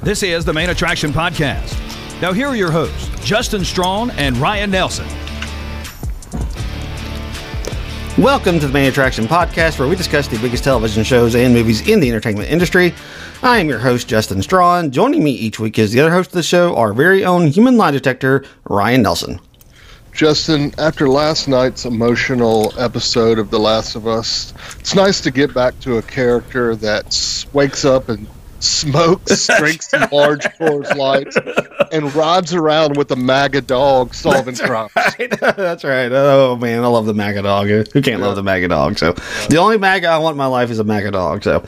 This is the Main Attraction Podcast. Now, here are your hosts, Justin Strawn and Ryan Nelson. Welcome to the Main Attraction Podcast, where we discuss the biggest television shows and movies in the entertainment industry. I am your host, Justin Strawn. Joining me each week is the other host of the show, our very own human lie detector, Ryan Nelson. Justin, after last night's emotional episode of The Last of Us, it's nice to get back to a character that wakes up and smokes, drinks large Coors Lights, and rides around with a MAGA dog solving That's crimes. right. That's right. Oh man, I love the MAGA dog. Who can't love the MAGA dog? So the only MAGA I want in my life is a MAGA dog. So,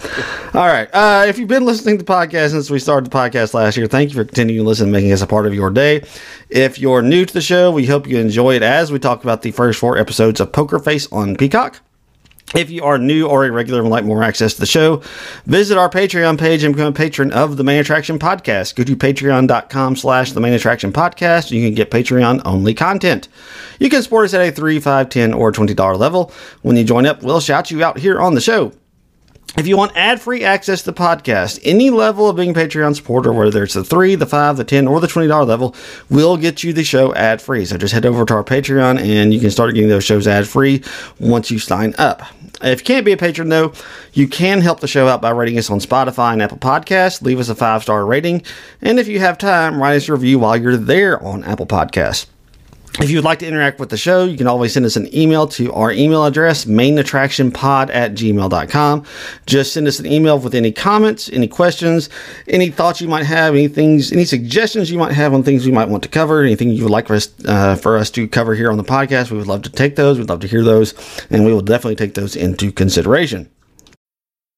all right. Uh, if you've been listening to the podcast since we started the podcast last year, thank you for continuing to listen, and making us a part of your day. If you're new to the show, we hope you enjoy it as we talk about the first four episodes of Poker Face on Peacock. If you are new or a regular and would like more access to the show, visit our Patreon page and become a patron of the Main Attraction Podcast. Go to patreon.com slash the Main Attraction Podcast. You can get Patreon only content. You can support us at a $3, $5, 10, or $20 level. When you join up, we'll shout you out here on the show. If you want ad-free access to the podcast, any level of being a Patreon supporter, whether it's the three, the five, the ten, or the twenty dollar level, will get you the show ad-free. So just head over to our Patreon and you can start getting those shows ad-free once you sign up. If you can't be a patron though, you can help the show out by rating us on Spotify and Apple Podcasts. Leave us a five star rating, and if you have time, write us a review while you're there on Apple Podcasts. If you would like to interact with the show, you can always send us an email to our email address, mainattractionpod at gmail.com. Just send us an email with any comments, any questions, any thoughts you might have, any things, any suggestions you might have on things we might want to cover, anything you would like for us, uh, for us to cover here on the podcast. We would love to take those. We'd love to hear those, and we will definitely take those into consideration.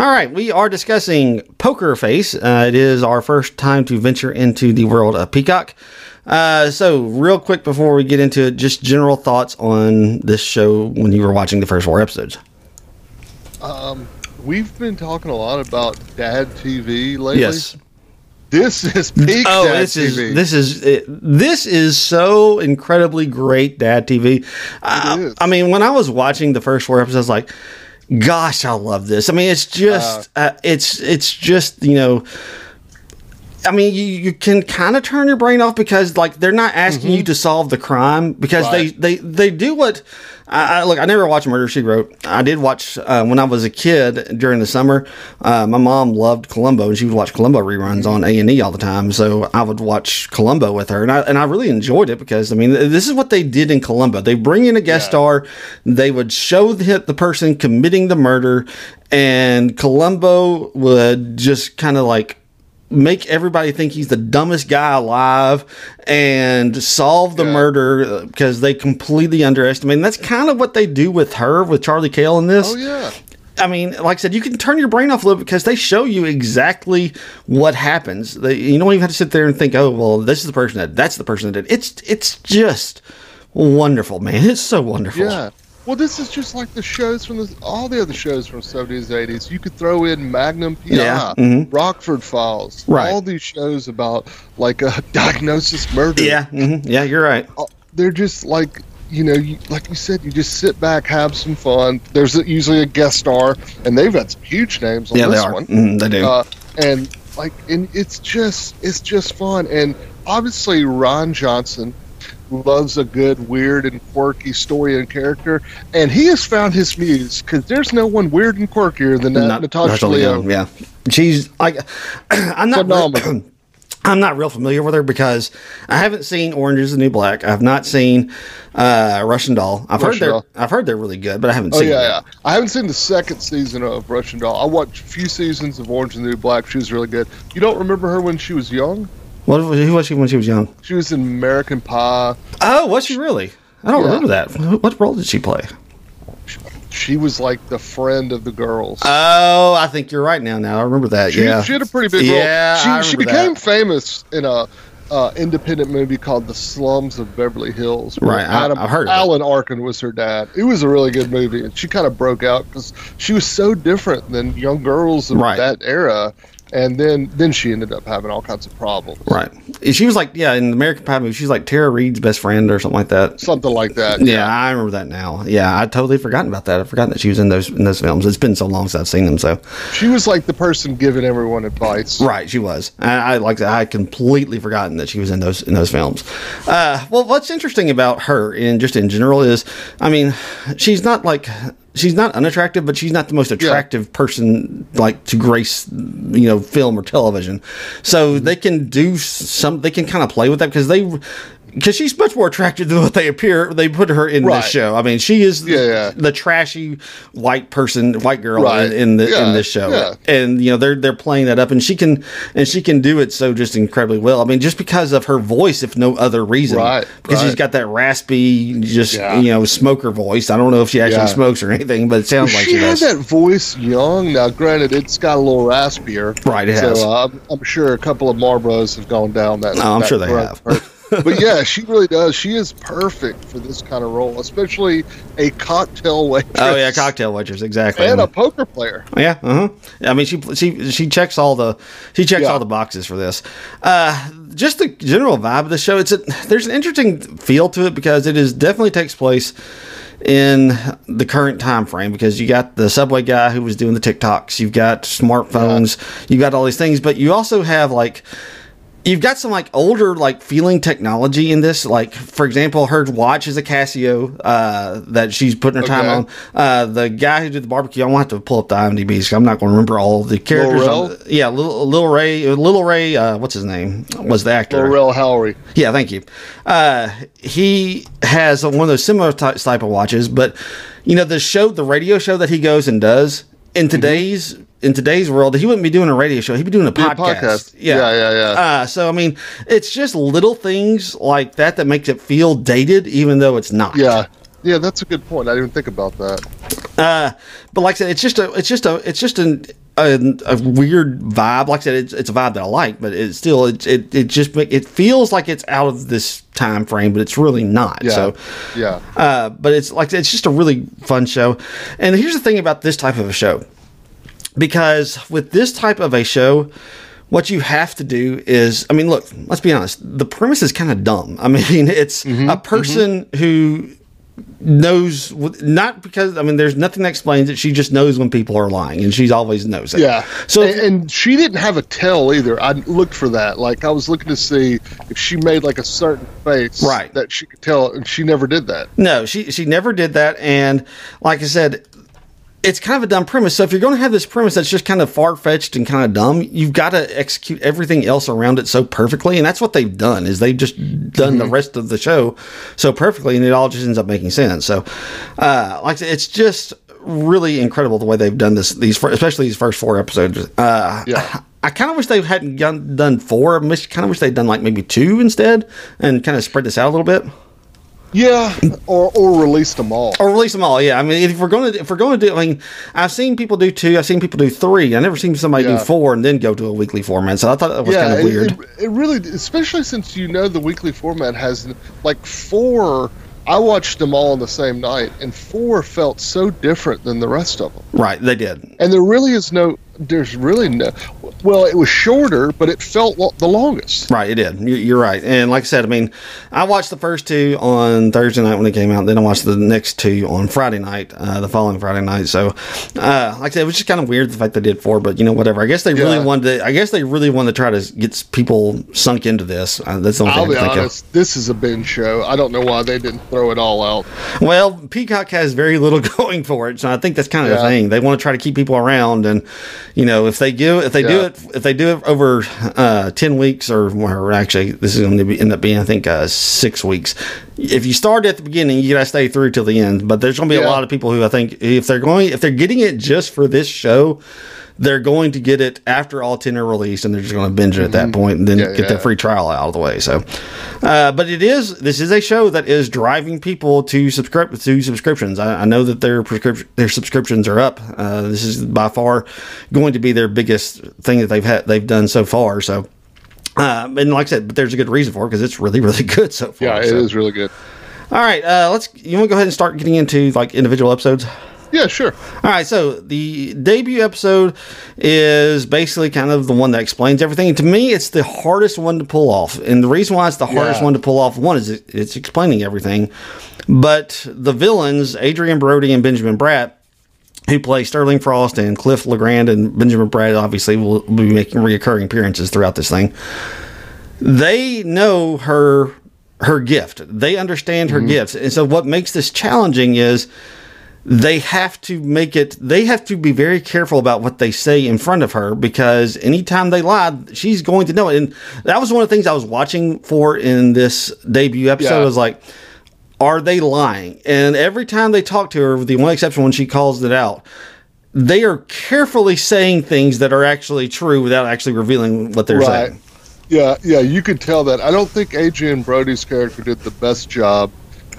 All right, we are discussing Poker Face. Uh, it is our first time to venture into the world of Peacock. Uh, so, real quick before we get into it, just general thoughts on this show when you were watching the first four episodes. Um, we've been talking a lot about dad TV lately. Yes. This is peak Oh, dad this TV. is this is it, this is so incredibly great dad TV. Uh. I mean, when I was watching the first four episodes, I was like, "Gosh, I love this." I mean, it's just uh, it's it's just you know. I mean, you, you can kind of turn your brain off because like they're not asking you to solve the crime because Right. they, they they do what I, I look. I never watched Murder She Wrote. I did watch uh, when I was a kid during the summer. Uh, my mom loved Columbo and she would watch Columbo reruns on A and E all the time. So I would watch Columbo with her and I and I really enjoyed it because I mean this is what they did in Columbo. They bring in a guest Yeah. star. They would show the the person committing the murder, and Columbo would just kind of like make everybody think he's the dumbest guy alive and solve the Yeah. murder uh, because they completely underestimate. And that's kind of what they do with her, with Charlie Cale in this. Oh yeah. I mean, like I said, you can turn your brain off a little bit because they show you exactly what happens. They, you don't even have to sit there and think, "Oh, well, this is the person that that's the person that did." It's it's just wonderful, man. It's so wonderful. Yeah. Well, this is just like the shows from the, all the other shows from 70s, 80s. You could throw in Magnum PI, Yeah, mhm. Rockford Files, Right. all these shows about like a diagnosis murder. yeah, hmm yeah. You're right. Uh, They're just like, you know, you, like you said, you just sit back, have some fun. There's usually a guest star, and they've had some huge names on Yeah, they this are. one. Mhm, they do. Uh, and like, and it's just, it's just fun. And obviously, Rian Johnson loves a good, weird, and quirky story and character, and he has found his muse because there's no one weird and quirkier than that Not- Natasha Lyonne. Yeah, she's like, I'm not. Phenomenal. I'm not real familiar with her because I haven't seen Orange Is the New Black. I've not seen uh, Russian Doll. I've Russian heard they're Doll. I've heard they're really good, but I haven't seen Oh seen. yeah, yeah. I haven't seen the second season of Russian Doll. I watched a few seasons of Orange and the New Black. She was really good. You don't remember her when she was young? What who was she when she was young? She was in American Pie. Oh, was she really? I don't Yeah. remember that. What role did she play? She was like the friend of the girls. Oh, I think you're right now. Now I remember that. she, yeah, she had a pretty big Yeah, I role. She, she became that. famous in a uh, independent movie called The Slums of Beverly Hills. Right, I- Adam, I've heard of it. Alan Arkin was her dad. It was a really good movie, and she kind of broke out because she was so different than young girls of Right. that era. And then, then she ended up having all kinds of problems. right. She was like, yeah, in the American Pie movie, she's like Tara Reid's best friend or something like that. Something like that. Yeah, I remember that now. Yeah, I totally forgotten about that. I forgot that she was in those in those films. It's been so long since I've seen them. So, She was like the person giving everyone advice. right, she was. I, I like that. I had completely forgotten that she was in those in those films. Uh, well, what's interesting about her, in just in general, is, I mean, she's not like she's not unattractive, but she's not the most attractive person like to grace, you know, film or television. So they can do some. They can kind of play with that because they. Because she's much more attractive than what they appear. They put her in Right. this show. I mean, she is Yeah, yeah. the trashy white person, white girl Right. in, in the in Yeah, this show, and you know they're they're playing that up, and she can and she can do it so just incredibly well. I mean, just because of her voice, if no other reason, Right, Because she's got that raspy, just you know, smoker voice. I don't know if she actually smokes or anything, but it sounds like she does. that voice young. Now, granted, it's got a little raspier. Right, it so, has. Uh, I'm, I'm sure a couple of Marlboros have gone down that. Oh, I'm that sure they road. but yeah, she really does. She is perfect for this kind of role, especially a cocktail waitress. Oh yeah, cocktail waitress, exactly. and a poker player. Yeah, uh huh. I mean, she she she checks all the she checks Yeah. all the boxes for this. Uh, just the general vibe of the show. It's a there's an interesting feel to it because it is definitely takes place in the current time frame because you got the subway guy who was doing the TikToks, you've got smartphones, you've got all these things, but you also have like you've got some like older like feeling technology in this. Like for example her watch is a casio uh that she's putting her time Okay. on. Uh the guy who did the barbecue i want to have to pull up the imdb because i'm not going to remember all the characters. The- yeah little, little ray little ray uh what's his name? Was the actor. Lil Rel Howery. yeah, thank you. Uh, he has one of those similar ty- type of watches, but you know the show, the radio show that he goes and does in today's in today's world, he wouldn't be doing a radio show. He'd be doing a podcast. podcast. Yeah, yeah, yeah. Uh, so I mean, it's just little things like that that makes it feel dated, even though it's not. Yeah, yeah, that's a good point. I didn't think about that. Uh, but like I said, it's just a, it's just a, it's just an, a, a weird vibe. Like I said, it's, it's a vibe that I like, but it's still, it, it, it just, it feels like it's out of this time frame, but it's really not. Yeah, So, yeah, uh, but it's like, it's just a really fun show. And here's the thing about this type of a show, because with this type of a show, what you have to do is, I mean, look, let's be honest. The premise is kind of dumb. I mean, it's Mm-hmm, a person who knows not because I mean there's nothing that explains it. She just knows when people are lying, and she's always knows it. yeah. So and, and she didn't have a tell either. I looked for that. Like I was looking to see if she made like a certain face, Right. that she could tell, and she never did that. no, she she never did that, and like I said. It's kind of a dumb premise. So if you're going to have this premise that's just kind of far fetched and kind of dumb, you've got to execute everything else around it so perfectly, and that's what they've done. Is they've just done the rest of the show so perfectly, and it all just ends up making sense. So, uh, like I said, it's just really incredible the way they've done this. These, especially these first four episodes. Uh, Yeah. I kind of wish they hadn't done, done four. I kind of wish they'd done like maybe two instead, and kind of spread this out a little bit. Yeah, or or released them all. Or release them all, yeah. I mean, if we're going to if we're going to do, I mean, I've seen people do two, I've seen people do three. I never seen somebody do four and then go to a weekly format. So I thought that was kind of weird. It, it really, especially since you know the weekly format has like four. I watched them all on the same night, and four felt so different than the rest of them. right, they did. And there really is no. There's really no. Well, it was shorter, but it felt lo- the longest. Right, it did. You- You're right. And like I said, I mean, I watched the first two on Thursday night when they came out. Then I watched the next two on Friday night, uh, the following Friday night. So, uh, like I said, it was just kind of weird the fact they did four, but you know, whatever. I guess they really wanted to, I guess they really wanted to try to get people sunk into this. Uh, that's the only I'll thing I be think of. honest. This is a binge show. I don't know why they didn't throw it all out. Well, Peacock has very little going for it, so I think that's kind of the thing. They want to try to keep people around, and you know, if they do, if they do it, if they do it over uh, ten weeks, or, or actually, this is going to be, end up being, I think, uh, six weeks. If you start at the beginning, you got to stay through till the end. But there's going to be a lot of people who I think, if they're going, if they're getting it just for this show. They're going to get it after all 10 are released and they're just going to binge it at that point and then Mm-hmm. Yeah, get their yeah. free trial out of the way. So, uh, but it is, this is a show that is driving people to subscribe to subscriptions. I, I know that their prescription, their subscriptions are up. Uh, this is by far going to be their biggest thing that they've had, they've done so far. So, um, and like I said, but there's a good reason for it because it's really, really good so far. Yeah, it So- is really good. All right, uh, let's. You want to go ahead and start getting into like individual episodes? Yeah, sure. All right, so the debut episode is basically kind of the one that explains everything. To me, it's the hardest one to pull off, and the reason why it's the hardest Yeah. one to pull off one is it's explaining everything. But the villains, Adrien Brody and Benjamin Bratt, who play Sterling Frost and Cliff Legrand and Benjamin Bratt, obviously will, will be making reoccurring appearances throughout this thing. They know her her gift. They understand her mm-hmm. gifts, and so what makes this challenging is they have to make it they have to be very careful about what they say in front of her because anytime they lie she's going to know it and that was one of the things i was watching for in this debut episode Yeah. was like are they lying and every time they talk to her the one exception when she calls it out they are carefully saying things that are actually true without actually revealing what they're Right. saying Yeah, yeah, you could tell that. I don't think Adrien Brody's character did the best job.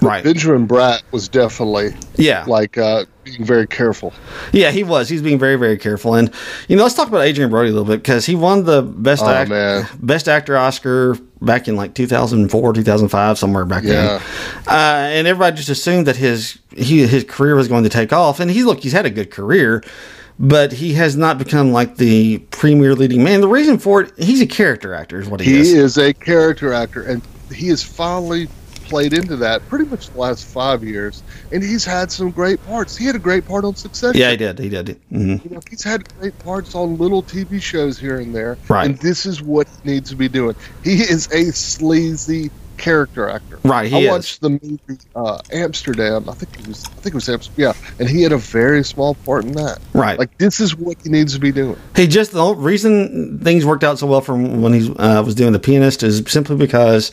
Right. Benjamin Bratt was definitely yeah like uh, being very careful. Yeah, he was. He's being very, very careful. And you know, let's talk about Adrien Brody a little bit because he won the best Oh, act- best actor Oscar back in like 2004, 2005, somewhere back Yeah. then. Uh, and everybody just assumed that his he his career was going to take off. And he look, he's had a good career. But he has not become like the premier leading man. The reason for it, he's a character actor, is what he, He is. He is a character actor, and he is finally played into that pretty much the last five years. And he's had some great parts. He had a great part on Succession. Yeah, he did. He did. hmm You know, he's had great parts on little TV shows here and there. Right. And this is what he needs to be doing. He is a sleazy character actor. Right, he I is. watched the movie uh, Amsterdam. I think it was. I think it was Amsterdam. Yeah, and he had a very small part in that. Right. Like this is what he needs to be doing. He just the whole reason things worked out so well from when he uh, was doing the pianist is simply because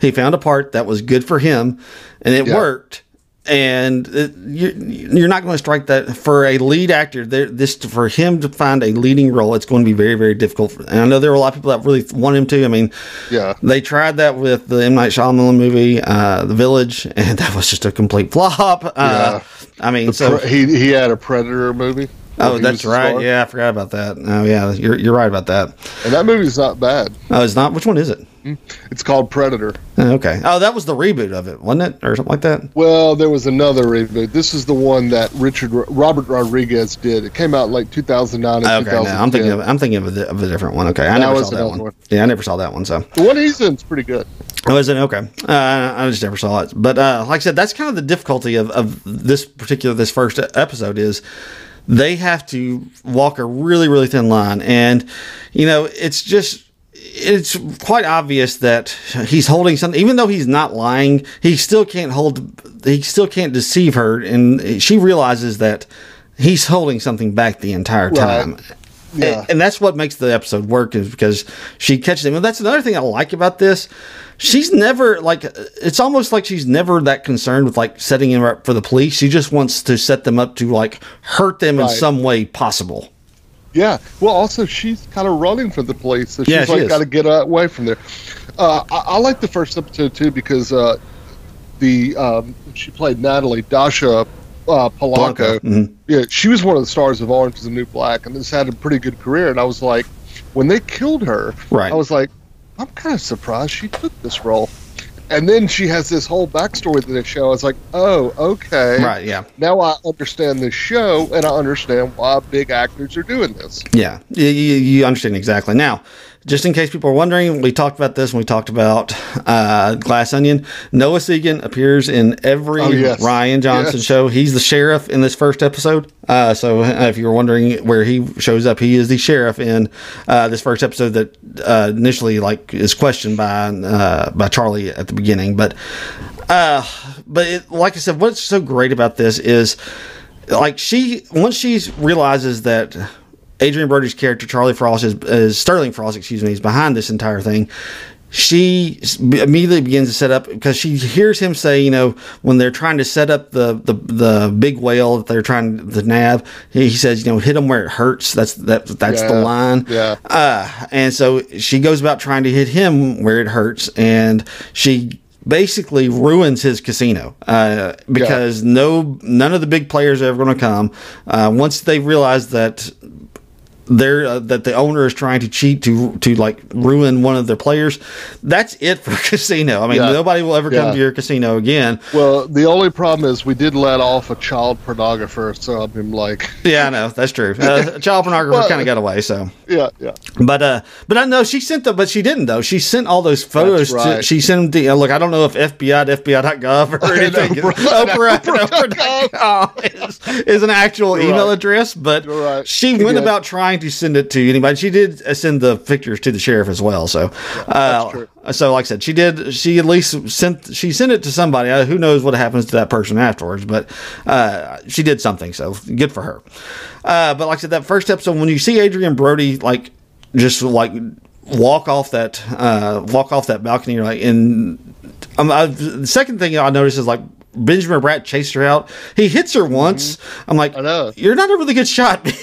he found a part that was good for him, and it Yeah. worked. And it, you're, you're not going to strike that for a lead actor. There, this for him to find a leading role, it's going to be very, very difficult. And I know there were a lot of people that really want him to. I mean, Yeah. they tried that with the M Night Shyamalan movie, uh, The Village, and that was just a complete flop. Uh, I mean, so Pre- he he had a Predator movie. Where oh, that's right. star. Yeah, I forgot about that. Oh, yeah, you're you're right about that. And that movie's not bad. Oh, it's not. Which one is it? It's called Predator. Oh, Okay. Oh, that was the reboot of it, wasn't it, or something like that? Well, there was another reboot. This is the one that Richard Robert Rodriguez did. It came out in like 2009 and Okay, 2010. no, I'm thinking of I'm thinking of a, of a different one. Okay, I That never saw that one. one. Yeah, I never saw that one. So, the one he's in is pretty good. oh, is it okay? Uh, I just never saw it. But uh, like I said, that's kind of the difficulty of, of this particular this first episode is they have to walk a really really thin line, and you know it's just it's quite obvious that he's holding something even though he's not lying he still can't hold he still can't deceive her. And she realizes that he's holding something back the entire time Yeah. and, and that's what makes the episode work is because she catches him and that's another thing i like about this she's never like it's almost like she's never that concerned with like setting him up for the police she just wants to set them up to like hurt them in some way possible Yeah. Well, also she's kind of running from the police, so she's Yeah, she like got to get away from there. Uh, I, I like the first episode too because uh, the um, she played Natalie Dasha uh, Polanco. mhm. Yeah, she was one of the stars of Orange Is the New Black, and this had a pretty good career. And I was like, when they killed her, Right. I was like, I'm kind of surprised she took this role. And then she has this whole backstory to the show. I was like, oh, okay. right yeah Now I understand this show, and I understand why big actors are doing this. Yeah, you you understand exactly. Now, just in case people are wondering, we talked about this when we talked about uh, Glass Onion. Noah Segan appears in every Oh, yes. Rian Johnson Yes. show. He's the sheriff in this first episode. Uh, so, uh, if you were wondering where he shows up, he is the sheriff in uh, this first episode that uh, initially like is questioned by uh, by Charlie at the beginning. But uh, but it, like I said, what's so great about this is like she once she realizes that Adrien Brody's character Charlie Frost is, is Sterling Frost, excuse me, is behind this entire thing. she immediately begins to set up because she hears him say, you know, when they're trying to set up the the, the big whale that they're trying the nab, he, says, you know, hit them where it hurts. That's that that's the line. yeah. Uh, and so she goes about trying to hit him where it hurts, and she basically ruins his casino uh, because no none of the big players are ever going to come uh, once they realize that they're uh, that the owner is trying to cheat to to like ruin one of their players. That's it for casino. I mean, Yeah. nobody will ever come to your casino again. Well, the only problem is we did let off a child pornographer, so I'm like, Yeah, I know that's true. Uh, child pornographer Well- kind of got away. So, yeah, yeah. but uh, but I know she sent them, but she didn't though. She sent all those photos. That's To, she sent them to. uh, Look, I don't know if FBI FBI.gov or anything. Oprah- Oprah, Oprah.gov is, is an actual You're email right. address, but right. she went about trying to send it to anybody. She did send the pictures to the sheriff as well. So, uh, so like I said, she did. She at least sent. She sent it to somebody. Uh, who knows what happens to that person afterwards? But uh, she did something. So good for her. Uh, but like I said, that first episode when you see Adrien Brody like just like walk off that uh, walk off that balcony, like, in um, I, the second thing I noticed is like. Benjamin Bratt chased her out. He hits her once. I'm like, Mm-hmm. I know. You're not a really good shot, man.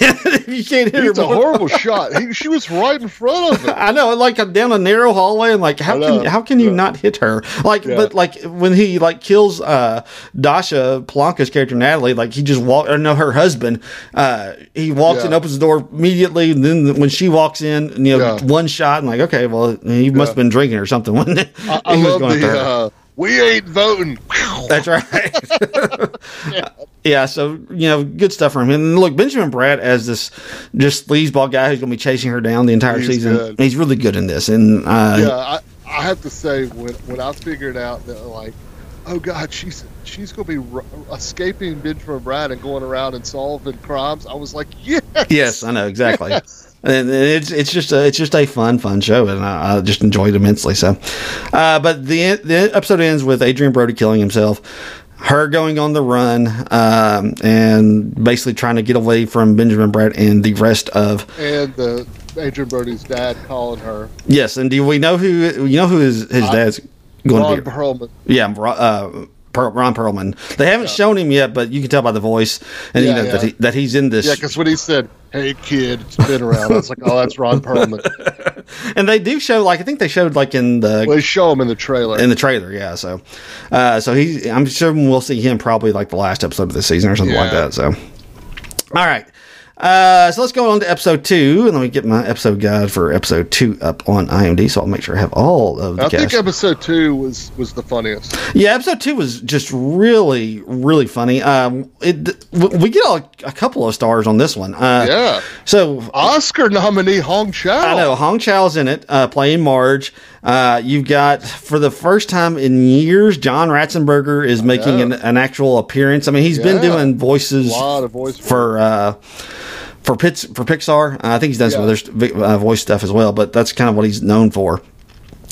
you can't hit her. It's a horrible shot. He, she was right in front of him. I know, like down a narrow hallway. I'm like, how can how can you Yeah. not hit her? Like, Yeah. but like when he like kills uh Dascha Polanco's character Natalie, like he just walk or no her husband, uh he walks Yeah. and opens the door immediately. And then when she walks in, you know, one shot, I'm like, okay, well he must have been drinking or something, wasn't it? I, I He was love the we ain't voting. That's right. yeah. so you know, good stuff from him. And look, Benjamin Bratt as this just sleazeball guy who's going to be chasing her down the entire He's season. good. He's really good in this, and uh, yeah, I, I have to say when when I figured out that like, oh God, she's she's gonna be r- escaping Benjamin Bratt and going around and solving crimes. I was like, yes, Yes, I know exactly. Yes. And it's it's just a, it's just a fun fun show, and I, I just enjoyed it immensely. So, uh, but the the episode ends with Adrien Brody killing himself, her going on the run, um, and basically trying to get away from Benjamin Bratt and the rest of. And the Adrien Brody's dad calling her Yes, and do we know who you know who his his dad's going Ron to be? Perlman. Yeah, uh, Per- Ron Perlman. They haven't shown him yet, but you can tell by the voice, and you Yeah, know that he, that he's in this. Yeah, because when he said, "Hey kid, it's been around," I was like, "Oh, that's Ron Perlman." and they do show like I think they showed like in the Well, they show him in the trailer. in the trailer, yeah. So, uh, so he, I'm sure we'll see him probably like the last episode of the season or something like that. So, all right. Uh, so let's go on to episode two, and let me get my episode guide for episode two up on IMDb. So I'll make sure I have all of the I cast. think episode two was was the funniest. yeah, episode two was just really, really funny. Um, it we get a, a couple of stars on this one. Uh, Yeah, So Oscar nominee Hong Chau. I know Hong Chau's in it, uh, playing Marge. Uh, you've got for the first time in years, John Ratzenberger is making an, an actual appearance. I mean, he's been doing voices A lot of voice for uh, for Pits, for Pixar. Uh, I think he's done some other uh, voice stuff as well, but that's kind of what he's known for.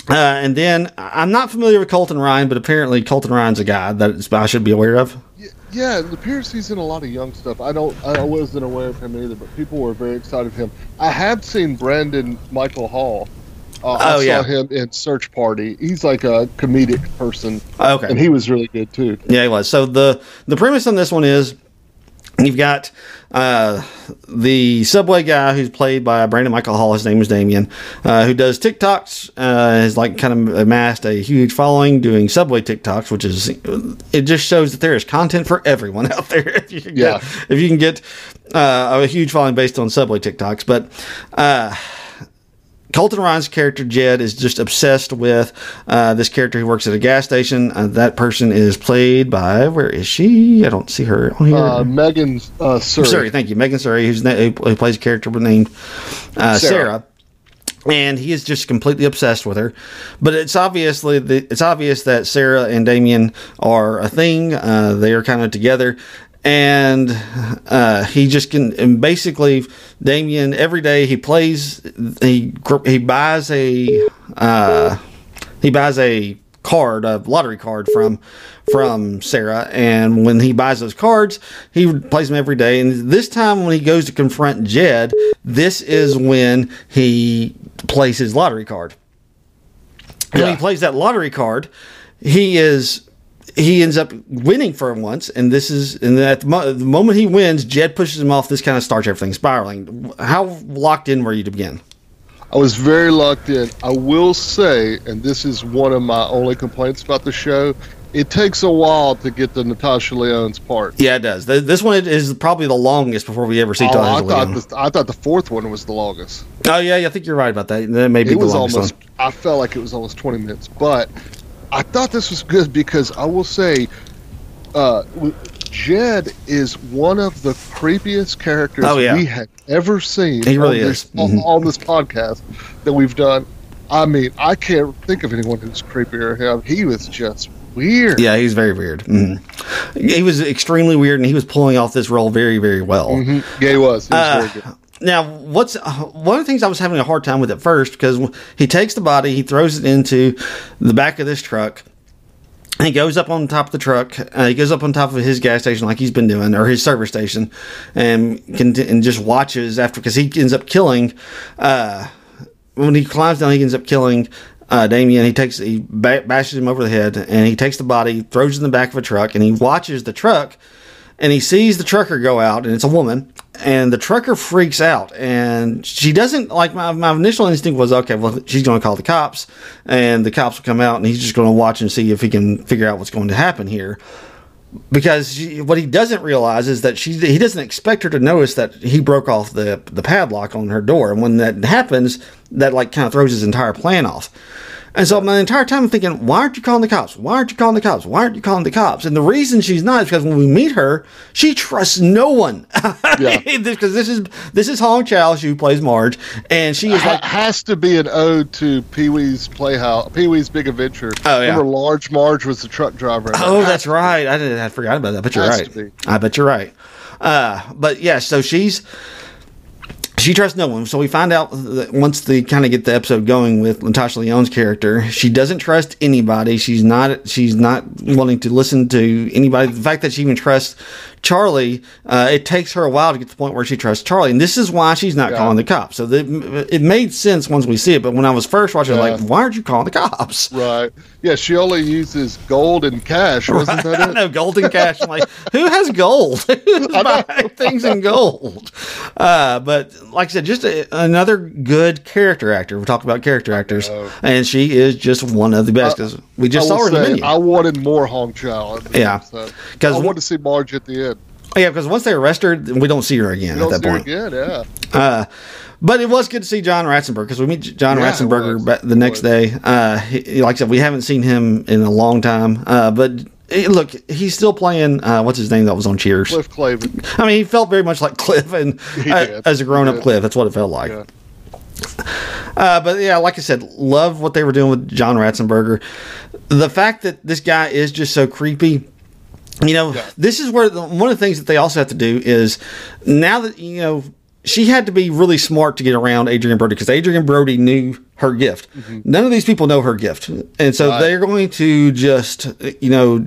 Uh, and then I'm not familiar with Colton Ryan, but apparently Colton Ryan's a guy that I should be aware of. Yeah, it appears he's in a lot of young stuff. I don't, I wasn't aware of him either, but people were very excited of him. I have seen Brandon Michael Hall. Uh, I Oh, saw yeah. him in Search Party. He's like a comedic person, Okay. and he was really good too. Yeah, he was. So the the premise on this one is you've got uh, the subway guy who's played by Brandon Michael Hall. His name is Damien, uh, who does TikToks. Uh, has like kind of amassed a huge following doing subway TikToks, which is it just shows that there is content for everyone out there. if you can Yeah. get, if you can get uh, a huge following based on subway TikToks, but. Colton Ryan's character Jed is just obsessed with uh, this character who works at a gas station. Uh, that person is played by where is she? I don't see her on here. Uh, Megan uh, Suri. Sorry, thank you, Megan Suri, who's na- who plays a character named uh, Sarah. Sarah. And he is just completely obsessed with her, but it's obviously the, it's obvious that Sarah and Damien are a thing. Uh, they are kind of together, and uh, he just can. And basically, Damien every day he plays. He he buys a uh, he buys a card, a lottery card from from Sarah, and when he buys those cards, he plays them every day. And this time, when he goes to confront Jed, this is when he plays his lottery card. And when he plays that lottery card, he is he ends up winning for him once, and this is and at the, mo- the moment he wins, Jed pushes him off. This kind of starts everything spiraling. How locked in were you to begin? I was very locked in. I will say, and this is one of my only complaints about the show, it takes a while to get to Natasha Lyonne's part. Yeah, it does. Th- This one is probably the longest before we ever see Oh, I thought Lyonne. the, I thought the fourth one was the longest. Oh yeah, yeah, I think you're right about that. That may be It was almost. one. I felt like it was almost twenty minutes, but I thought this was good because I will say, uh, Jed is one of the creepiest characters Oh, yeah. we have ever seen. He really on is. This, on- Mhm. on this podcast that we've done. I mean, I can't think of anyone who's creepier than him. He was just weird. Yeah, he's very weird. Mhm. He was extremely weird, and he was pulling off this role very, very well. Mhm. Yeah, he was. He was Uh, very good. Now, what's uh, one of the things I was having a hard time with at first because he takes the body, he throws it into the back of this truck. and He goes up on top of the truck. Uh, he goes up on top of his gas station like he's been doing, or his service station, and can, and just watches after because he ends up killing. Uh, when he climbs down, he ends up killing uh, Damien. He takes he bashes him over the head, and he takes the body, throws it in the back of a truck, and he watches the truck, and he sees the trucker go out, and it's a woman, and the trucker freaks out, and she doesn't like my my initial instinct was okay, well she's going to call the cops, and the cops will come out, and he's just going to watch and see if he can figure out what's going to happen here because she, what he doesn't realize is that she he doesn't expect her to notice that he broke off the the padlock on her door, and when that happens, that like kind of throws his entire plan off. And so my entire time I'm thinking, why aren't you calling the cops? Why aren't you calling the cops? Why aren't you calling the cops? And the reason she's not is because when we meet her, she trusts no one. Yeah. Because this is this is Hong Chau, who plays Marge, and she is Ha- like, has to be an ode to Pee Wee's Playhouse, Pee Wee's Big Adventure. Oh, yeah. Remember, Large Marge was the truck driver. that? Oh, that's right. I didn't. I forgot about that. But you're right. I bet you're right. Uh, but yeah, so she's she trusts no one. So we find out that once they kind of get the episode going with Natasha Lyonne's character, she doesn't trust anybody. She's not. She's not willing to listen to anybody. The fact that she even trusts Charlie, uh, it takes her a while to get to the point where she trusts Charlie, and this is why she's not Yeah. calling the cops. So the, it made sense once we see it. But when I was first watching, I was Yeah. like, why aren't you calling the cops? Right. Yeah, she only uses gold and cash, wasn't I that it? know golden cash. I'm like, who has gold? Who's buying things in gold? Uh, but like I said, just a, another good character actor. We talked about character actors, and she is just one of the best because we just I saw her in the say. I wanted more Hong Chau. Yeah. episode. 'Cause I wanted to see Marge at the end. Yeah, because once they arrest her, we don't see her again at that point. yeah. Uh, but it was good to see John Ratzenberger because we meet John Yeah, Ratzenberger the next day. Uh, he, like I said, we haven't seen him in a long time. Uh, but eh, look, he's still playing. Uh, what's his name that was on Cheers? Cliff Clavin. I mean, he felt very much like Cliff, and uh, as a grown-up. Cliff, that's what it felt like. Yeah. Uh, but yeah, like I said, love what they were doing with John Ratzenberger. The fact that this guy is just so creepy. You know, Yeah. this is where the, one of the things that they also have to do is now that you know she had to be really smart to get around Adrien Brody because Adrien Brody knew her gift. None of these people know her gift, and so Mm-hmm. Right. they're going to just you know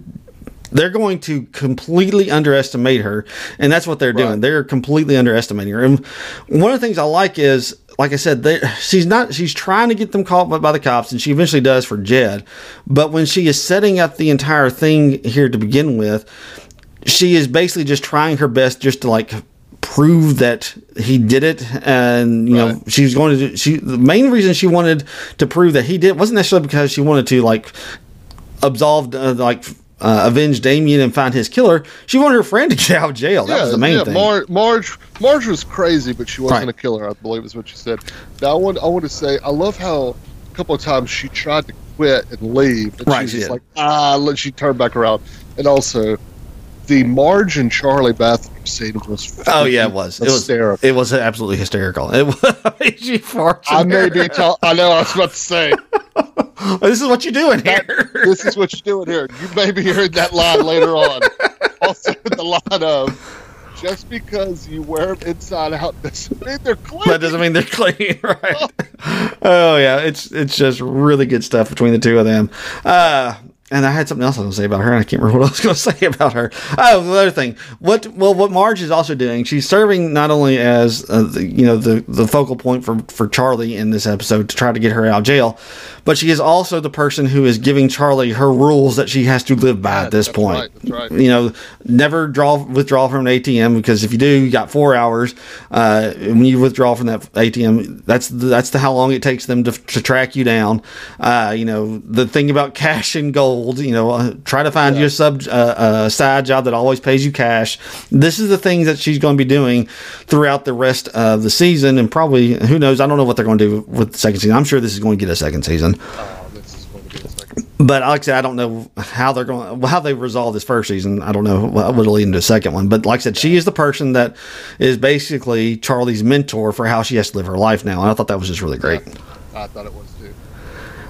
they're going to completely underestimate her and that's what they're doing they're completely underestimating her and one of the things i like is like i said they, she's not she's trying to get them caught by, the cops and she eventually does for jed. But when she is setting up the entire thing here to begin with she is basically just trying her best just to like prove that he did it and you know she's going to do, she the main reason she wanted to prove that he did wasn't necessarily because she wanted to like absolve uh, like uh, avenge Damien and find his killer. She wanted her friend to get out of jail. That was the main yeah, thing. Mar- Marge, Marge was crazy, but she wasn't Right. a killer. I believe is what she said. Now, I want, I want to say, I love how a couple of times she tried to quit and leave, and Right, she's she just like, ah, let she turned back around, and also. The Marge and Charlie bathroom scene was. oh yeah, it was. It was. hysterical. It was absolutely hysterical. It was. she farts. I may be. Tell- I know. I was about to say. this is what you're doing here. this is what you're doing here. You may be hearing that line later on. Also, the line of just because you wear them inside out doesn't mean they're clean. that doesn't mean they're clean, right? oh yeah, it's it's just really good stuff between the two of them. Uh, and I had something else I was going to say about her, and I can't remember what I was going to say about her. Oh, the other thing. What well, what Marge is also doing, she's serving not only as uh, the, you know the the focal point for for Charlie in this episode to try to get her out of jail, but she is also the person who is giving Charlie her rules that she has to live by Yeah, at this point. right, right. You know, never draw withdraw from an ATM because if you do, you got four hours. Uh, when you withdraw from that ATM, that's the, that's the how long it takes them to, to track you down. Uh, you know, the thing about cash and gold. You know, uh, try to find you a sub uh, a side job that always pays you cash. This is the things that she's going to be doing throughout the rest of the season, and probably who knows? I don't know what they're going to do with the second season. I'm sure this is going to get a second season. Oh, this is going to be a second. But like I said, I don't know how they're going, how they resolve this first season. I don't know what will lead into a second one. But like I said, she is the person that is basically Charlie's mentor for how she has to live her life now. And I thought that was just really great. I thought it was.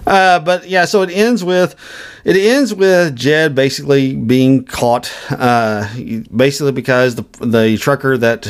Uh, but yeah, so it ends with it ends with Jed basically being caught, uh, basically because the the trucker that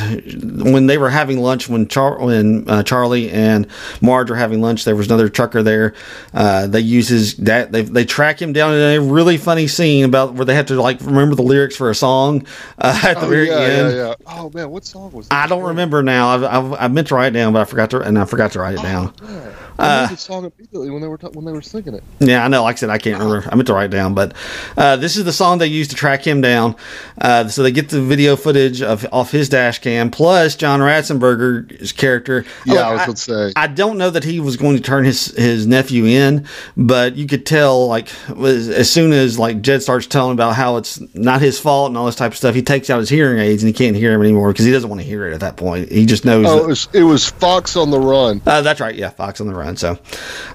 when they were having lunch when Char when uh, Charlie and Marge were having lunch, there was another trucker there. Uh, they use his that they they track him down in a really funny scene about where they have to like remember the lyrics for a song uh, at the Oh, very yeah, end. yeah, yeah. Oh man, what song was? I don't remember now. I've, I've, I meant to write it down, but I forgot to, and I forgot to write it down. Yeah. Uh, I knew the song immediately when they were ta- when they were singing it. Yeah, I know. Like I said, I can't remember. I meant to write it down, but uh, this is the song they used to track him down. Uh, so they get the video footage of off his dash cam, plus John Ratzenberger's character. Yeah, Look, I was going to say. I don't know that he was going to turn his his nephew in, but you could tell like was, as soon as like Jed starts telling about how it's not his fault and all this type of stuff, he takes out his hearing aids and he can't hear him anymore because he doesn't want to hear it at that point. He just knows. oh, that- it was, it was Fox on the Run. uh, that's right. Yeah, Fox on the Run. So,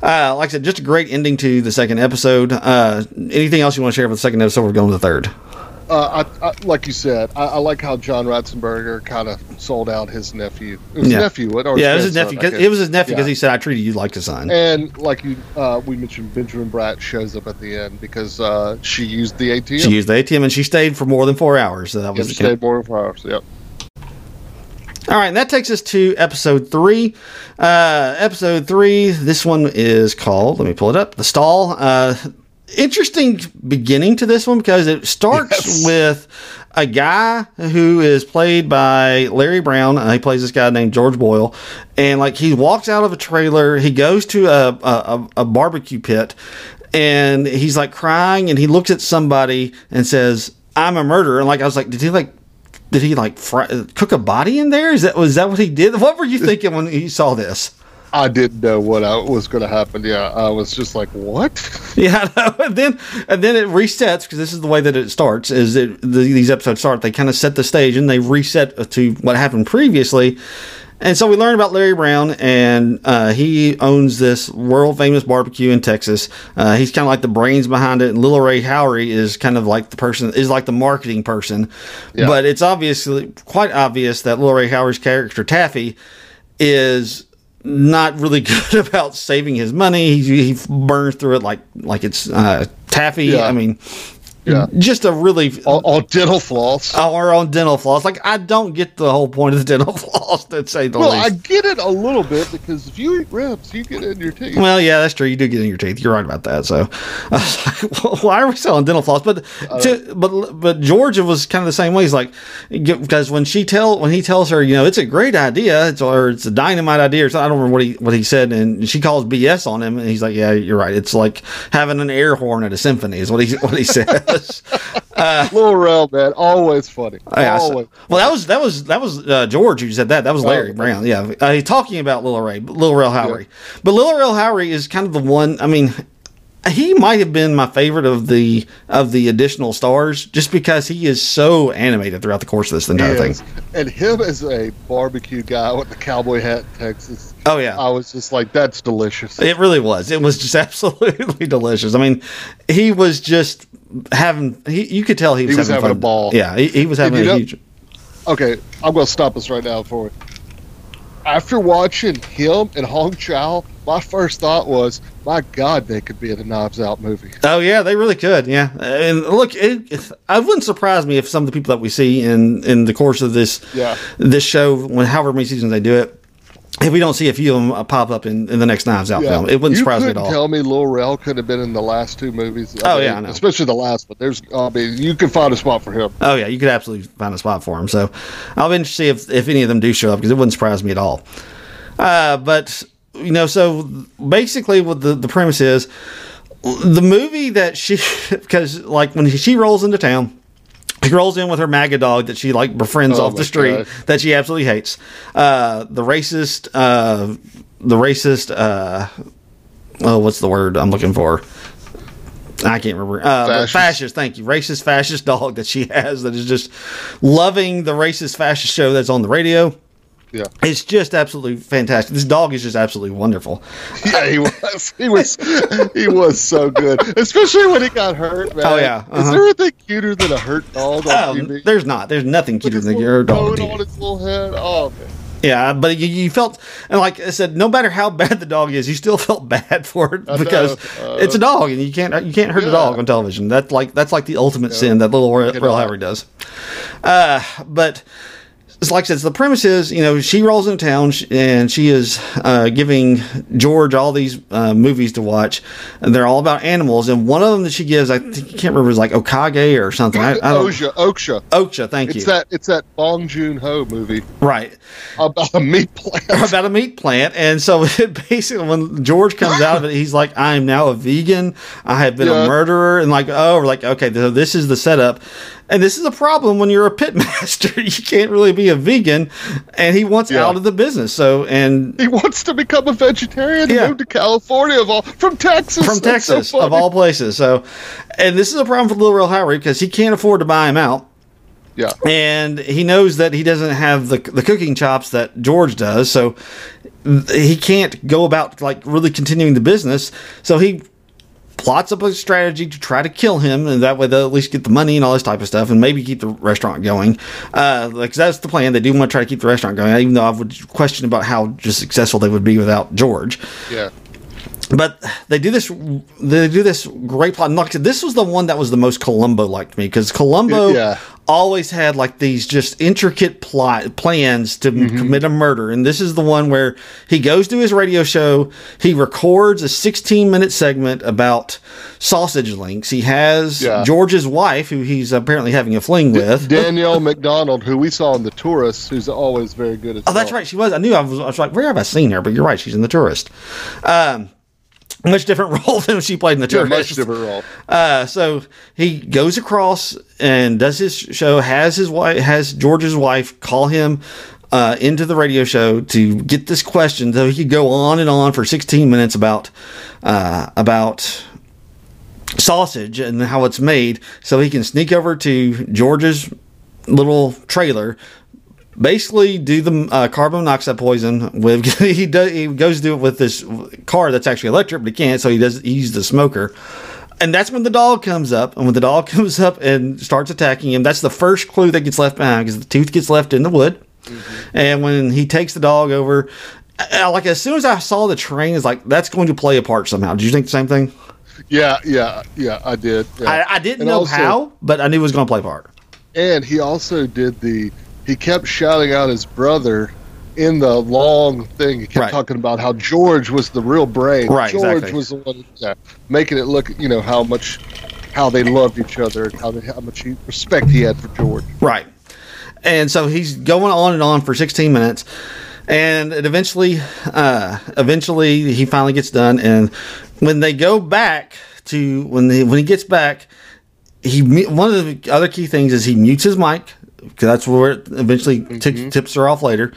uh, like I said, just a great ending to the second episode. Uh, anything else you want to share about the second episode? We're going to the third. Uh, I, I, like you said, I, I like how John Ratzenberger kind of sold out his nephew. It was Yeah. nephew, what? Or yeah, it was his nephew. 'cause- it was his nephew because Yeah. he said, "I treated you like a son." And like you, uh, we mentioned, Benjamin Bratt shows up at the end because uh, she used the ATM. She used the ATM and she stayed for more than four hours. So that was she stayed more than four hours. Yep. All right, and that takes us to episode three. Uh, episode three, this one is called, let me pull it up, The Stall. Uh, interesting beginning to this one because it starts Yes. with a guy who is played by Larry Brown. Uh, he plays this guy named George Boyle. And like he walks out of a trailer, he goes to a, a, a, a barbecue pit and he's like crying and he looks at somebody and says, I'm a murderer. And like, I was like, did he like did he like fry, cook a body in there? Is that was that what he did? What were you thinking when you saw this? I didn't know what was going to happen. Yeah, I was just like, what? Yeah, and then and then it resets because this is the way that it starts. Is it the, these episodes start? They kind of set the stage and they reset to what happened previously. And so we learn about Larry Brown, and uh, he owns this world famous barbecue in Texas. Uh, he's kind of like the brains behind it, and Lil Rel Howery is kind of like the person is like the marketing person. Yeah. But it's obviously quite obvious that Lil Rel Howery's character Taffy is not really good about saving his money. He, he burns through it like like it's uh, taffy. Yeah. I mean, Yeah. just a really All, all dental floss. Oh, our own dental floss. Like I don't get the whole point of the dental floss to say the well, I get it a little bit because if you eat ribs, you get it in your teeth. Well, yeah, that's true. You do get in your teeth. You're right about that. So, I was like, well, why are we selling dental floss? But, to, but, but Georgia was kind of the same way. He's like, because when she tell, when he tells her, you know, it's a great idea, it's or it's a dynamite idea, or something. I don't remember what he what he said, and she calls BS on him, and he's like, yeah, you're right. It's like having an air horn at a symphony, is what he what he says. Lil Rel, man, always funny. Oh, yeah, so- always. well, that was that was that was uh, George who said that. That was Larry Oh. Brown. Yeah, uh, he's talking about Lil Ray, Lil Rel Howery. But Lil Rel Howery is kind of the one. I mean, he might have been my favorite of the of the additional stars, just because he is so animated throughout the course of this entire thing. And him as a barbecue guy with the cowboy hat in Texas, Oh yeah. I was just like, that's delicious. It really was. It was just absolutely delicious. I mean, he was just having. He, you could tell he was, was having, having fun. a ball. Yeah, he, he was having a know- huge. Okay, I'm going to stop us right now for it. After watching him and Hong Chau, my first thought was, my God, they could be in a Knives Out movie. Oh yeah, they really could. Yeah, and look, it, it, I wouldn't surprise me if some of the people that we see in in the course of this Yeah. this show, when however many seasons they do it, if we don't see a few of them uh, pop up in, in the next Knives Out film, it wouldn't you surprise me at all. Tell me Lil Rel could have been in the last two movies. Oh, yeah, I know. especially the last. But there's, I mean, you can find a spot for him. Oh yeah, you could absolutely find a spot for him. So I'll be interested to see if, if any of them do show up because it wouldn't surprise me at all. Uh, but you know, so basically, what the the premise is, the movie that she because like when she rolls into town. She rolls in with her MAGA dog that she like befriends Oh off the street God. that she absolutely hates. Uh, the racist, uh, the racist, uh, oh, what's the word I'm looking for? I can't remember. Uh, Fascist. fascist, thank you. Racist fascist dog that she has that is just loving the racist fascist show that's on the radio. Yeah, It's just absolutely fantastic. This dog is just absolutely wonderful. yeah, he was. He was. he was so good, especially when he got hurt. Man. Oh, yeah, Is uh-huh. there anything cuter than a hurt dog on Oh, TV? there's not. There's nothing cuter than little your dog. coat on his little head. Oh man. Yeah, but you, you felt, and like I said, no matter how bad the dog is, you still felt bad for it because. Uh, it's a dog, and you can't you can't hurt a dog on television. That's like that's like the ultimate sin that little Real, Get Real out. Harry does. Uh, but it's like I said, so the premise is, you know, she rolls into town and she is uh, giving George all these uh, movies to watch, and they're all about animals. And one of them that she gives, I think, I can't remember, is like Okage or something. I, I don't. Osha, Okja. Okja, thank It's you. that. It's that Bong Joon Ho movie right. about a meat plant. about a meat plant. And so it basically, when George comes out of it, he's like, I am now a vegan. I have been a murderer. And like, oh, we're like, okay, so this is the setup. And this is a problem when you're a pit master. you can't really be a vegan. And he wants Yeah. out of the business. So, and He wants to become a vegetarian Yeah. move to California of all from Texas. from That's so Texas, of all places. So, and this is a problem for Lil Rel Howery because he can't afford to buy him out. Yeah. and he knows that he doesn't have the the cooking chops that George does, so he can't go about like really continuing the business. So he plots up a strategy to try to kill him, and that way they'll at least get the money and all this type of stuff, and maybe keep the restaurant going. Uh, like that's the plan. They do want to try to keep the restaurant going, even though I would question about how just successful they would be without George Yeah. but they do this they do this great plot and like I said, this was the one that was the most columbo like to me because columbo Yeah. Always had like these just intricate plot plans to Mm-hmm. commit a murder and this is the one where he goes to his radio show he records a 16 minute segment about sausage links he has Yeah. george's wife who he's apparently having a fling with Danielle Macdonald, who we saw in The Tourist, who's always very good at Oh, that's right. She was. I knew. I was, I was like, where have I seen her? But you're right. She's in the tourist. Um, much different role than she played in the Yeah, tourist. much different role. Uh, so he goes across and does his show. Has his wife, has George's wife call him uh, into the radio show to get this question, so he could go on and on for 16 minutes about uh, about sausage and how it's made, so he can sneak over to George's little trailer. Basically, do the uh, carbon monoxide poison with he does he goes to do it with this car that's actually electric, but he can't, so he does he uses the smoker. And that's when the dog comes up, and when the dog comes up and starts attacking him, that's the first clue that gets left behind because the tooth gets left in the wood. And when he takes the dog over, like as soon as I saw the train, it's like that's going to play a part somehow. Did you think the same thing? Yeah, yeah, yeah. I did. yeah. I, I didn't And know also- how, but I knew it was going to play a part. And he also did the. He kept shouting out his brother in the long thing. He kept Right. talking about how George was the real brain. Right, George exactly. was the one, yeah, making it look, you know, how much, how they loved each other and how, they, how much he, respect he had for George. Right. And so he's going on and on for 16 minutes. And it eventually, uh, eventually he finally gets done. And when they go back to, when, they, when he gets back, he, one of the other key things is he mutes his mic because that's where it eventually t- tips her off later.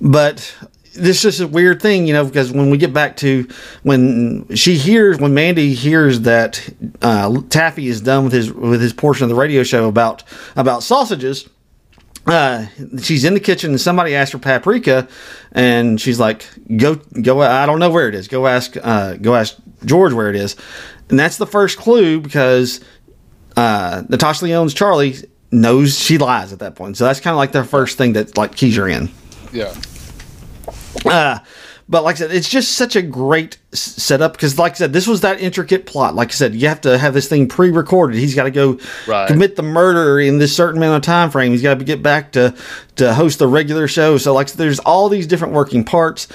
But this is just a weird thing, you know, because when we get back to when she hears, when Mandy hears that uh, Taffy is done with his with his portion of the radio show about about sausages, uh, she's in the kitchen and somebody asked for paprika, and she's like, "Go, go! I don't know where it is. Go ask, uh, go ask George where it is." And that's the first clue because uh, Natasha Lyonne's Charlie knows she lies at that point. So that's kind of like the first thing that like keys her in. Yeah. Uh, But like I said, it's just such a great setup because, like I said, this was that intricate plot. Like I said, you have to have this thing pre-recorded. He's got to go Right. commit the murder in this certain amount of time frame. He's got to get back to to host the regular show. So like, there's all these different working parts.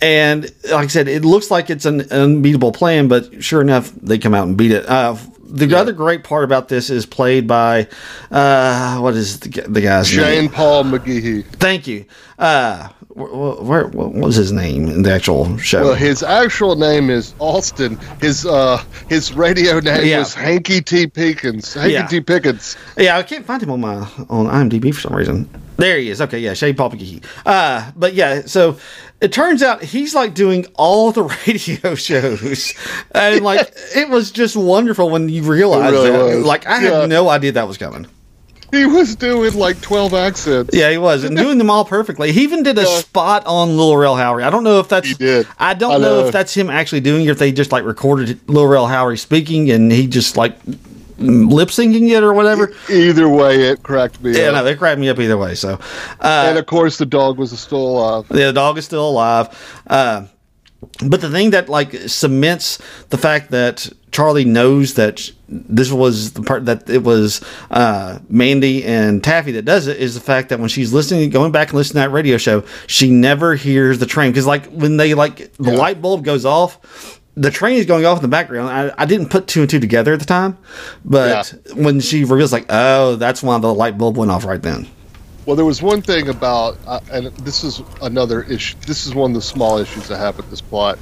And like I said, it looks like it's an unbeatable plan, but sure enough, they come out and beat it. Uh, the other great part about this is played by uh, what is the, the guy's name? Shane Paul McGhie. Thank you. Uh, where, what was his name in the actual show? Well, his actual name is Austin. His uh his radio name Yeah. was Hanky T. Pickens. Hanky Yeah. T. Pickens. yeah, I can't find him on my on IMDb for some reason. There he is. Okay, yeah, Shane McGhie. Uh, but yeah, so it turns out he's like doing all the radio shows, and like it was just wonderful when you realize really that. was. Like I had no idea that was coming. He was doing like twelve accents. Yeah, he was, and doing them all perfectly. He even did a Yeah. spot on Lil Rel Howery. I don't know if that's. He did. I don't I know. know. if that's him actually doing it. If they just like recorded Lil Rel Howery speaking, and he just like lip syncing it or whatever. Either way, it cracked me Yeah, up. no, they cracked me up either way. So, uh, and of course, the dog was still alive. yeah, the dog is still alive. Uh, but the thing that like cements the fact that Charlie knows that this was the part that it was uh, Mandy and Taffy that does it is the fact that when she's listening, going back and listening to that radio show, she never hears the train because like when they like the Yeah. light bulb goes off. The train is going off in the background. I, I didn't put two and two together at the time, but when she reveals, like, oh, that's why the light bulb went off right then. Well, there was one thing about, uh, and this is another issue. This is one of the small issues I have with this plot.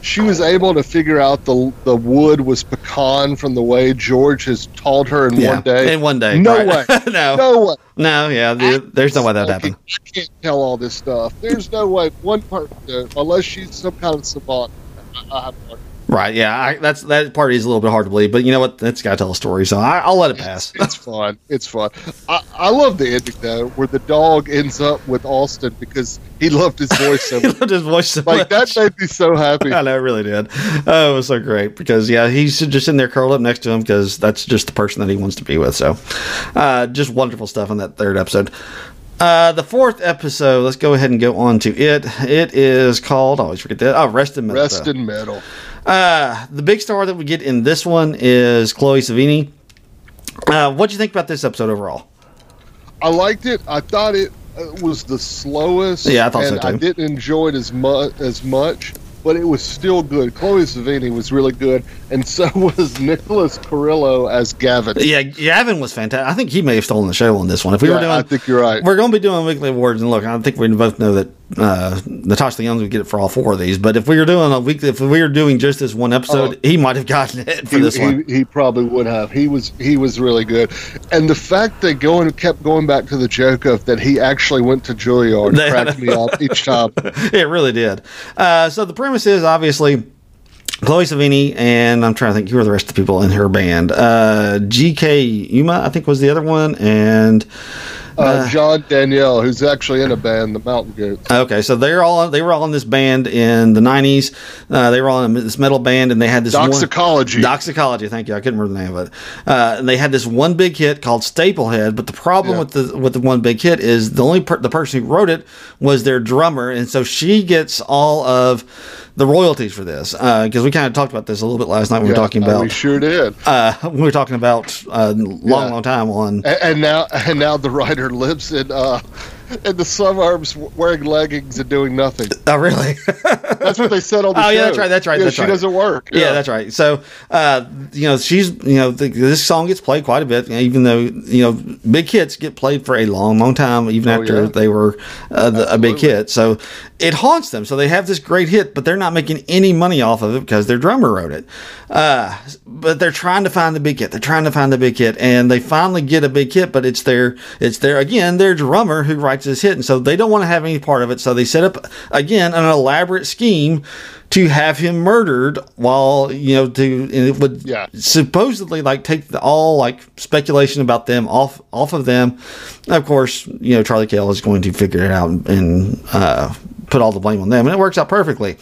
She was able to figure out the the wood was pecan from the way George has told her in one day. in one day. No right. way. no, No way. No, yeah, the, there's no way that happened. I can't tell all this stuff. There's no way one person, unless she's some kind of savant. I, I have no idea. Right, yeah, I, that's that part is a little bit hard to believe, but you know what? That's got to tell a story, so I, I'll let it pass. It's fun. It's fun. I, I love the ending though, where the dog ends up with Austin because he loved his voice so he much. loved his voice so Like much. that made me so happy. I know, it really did. Oh, it was so great because yeah, he's just in there curled up next to him because that's just the person that he wants to be with. So, uh, just wonderful stuff in that third episode. Uh, the fourth episode, let's go ahead and go on to it. It is called, I always forget that. Oh, Rest in Metal. Rest in metal. Uh, the big star that we get in this one is Chloe Sevigny. Uh, what do you think about this episode overall? I liked it. I thought it uh, was the slowest. Yeah, I thought so, and I didn't enjoy it as much as much, but it was still good. Chloe Sevigny was really good, and so was Nicholas Cirillo as Gavin. Yeah, Gavin was fantastic. I think he may have stolen the show on this one. If we Yeah, were doing, I think you're right. We're going to be doing weekly awards, and look, I think we both know that uh, Natasha Lyonne would get it for all four of these. But if we were doing a week, if we were doing just this one episode, he might have gotten it for Oh. He, this one. he, he probably would have. He was he was really good, and the fact that going kept going back to the joke of that he actually went to Juilliard cracked me up each time. it really did. Uh, so the premise is obviously Chloe Sevigny and I'm trying to think who are the rest of the people in her band. Uh, GK Umeh, I think, was the other one, and Uh, John Darnielle, who's actually in a band, the Mountain Goats. Okay, so they're all they were all in this band in the '90s. Uh, they were all in this metal band, and they had this Doxicology. One, Doxicology, thank you. I couldn't remember the name of it. Uh, and they had this one big hit called Staplehead. But the problem Yeah. with the with the one big hit is the only per, the person who wrote it was their drummer, and so she gets all of the royalties for this. Because we kind of talked about this a little bit last night when we were talking uh, about we sure did. uh, when we were talking about a long, Yeah. long time on. And, and now, and now the writer lives in uh, in the suburbs, wearing leggings and doing nothing. Oh, really? That's what they said on the Oh, show. yeah, that's right, that's right, Yeah, that's she right. doesn't work. Yeah, that's right. So, uh, you know, she's, you know, the, this song gets played quite a bit, even though, you know, big hits get played for a long, long time, even Oh, after yeah. they were uh, the, a big hit. So it haunts them. So they have this great hit, but they're not making any money off of it because their drummer wrote it. Uh, but they're trying to find the big hit. They're trying to find the big hit, and they finally get a big hit, but it's their, it's their, again, their drummer who writes hit. And so they don't want to have any part of it. So they set up, again, an elaborate scheme to have him murdered while you know to and it would Yeah. supposedly like take the, all like speculation about them off off of them of course you know charlie Cale is going to figure it out and, and uh, put all the blame on them and it works out perfectly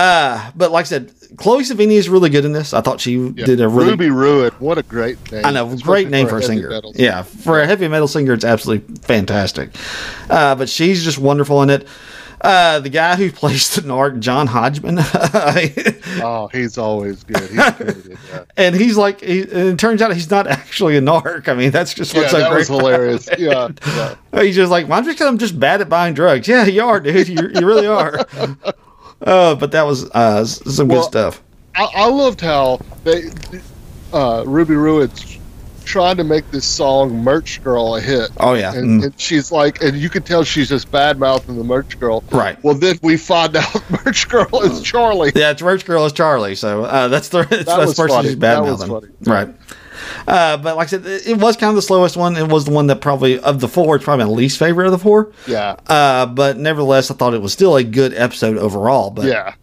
uh, but like i said chloe sevigny is really good in this i thought she Yeah. did a really Ruby Ruin. What a great name. I know, Especially great name for a singer. metal Yeah, for a heavy metal singer, it's absolutely fantastic. Uh, but she's just wonderful in it. Uh, the guy who plays the narc, John Hodgman, Oh, he's always good. He's good and he's like, he, and it turns out he's not actually a narc. I mean, that's just Yeah, what's so that great. was hilarious. Yeah, yeah. He's just like, well, I'm just I'm just bad at buying drugs. Yeah, you are, dude. You, you really are. Uh, but that was uh, some Well, good stuff. I, I loved how they uh, Ruby Ruin trying to make this song "Merch Girl" a hit. Oh yeah, And, Mm. and she's like, and you can tell she's just bad mouthing the merch girl. Right. Well, then we find out merch girl is Charlie. yeah. It's Merch Girl is Charlie, so uh, that's the that's That the person funny. who's bad mouthing. Right. Uh, but like I said, it it was kind of the slowest one. It was the one that probably of the four, it's probably my least favorite of the four. Yeah. Uh, but nevertheless, I thought it was still a good episode overall. But Yeah.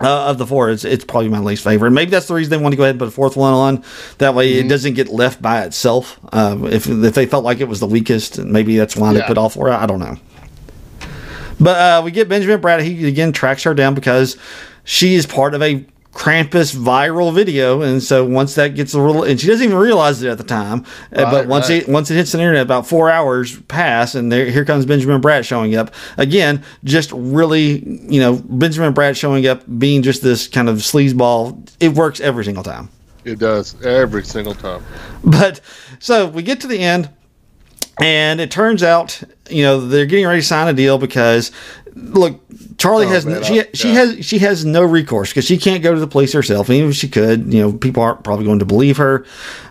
uh, of the four, it's, it's probably my least favorite. Maybe that's the reason they want to go ahead and put a fourth one on. That way, Mm-hmm. it doesn't get left by itself. Uh, if if they felt like it was the weakest, maybe that's why they put all four. out. I don't know. But uh, we get Benjamin Bratt. He again tracks her down because she is part of a Krampus viral video, and so once that gets a little, and she doesn't even realize it at the time. uh, but once right. it once it hits the internet, about four hours pass, and there here comes Benjamin Bratt showing up again. Just really, you know, Benjamin Bratt showing up, being just this kind of sleazeball. It works every single time. It does every single time. But so we get to the end, and it turns out, you know, they're getting ready to sign a deal because look, Charlie Oh, has she she yeah. has she has no recourse because she can't go to the police herself. And even if she could, you know, people aren't probably going to believe her,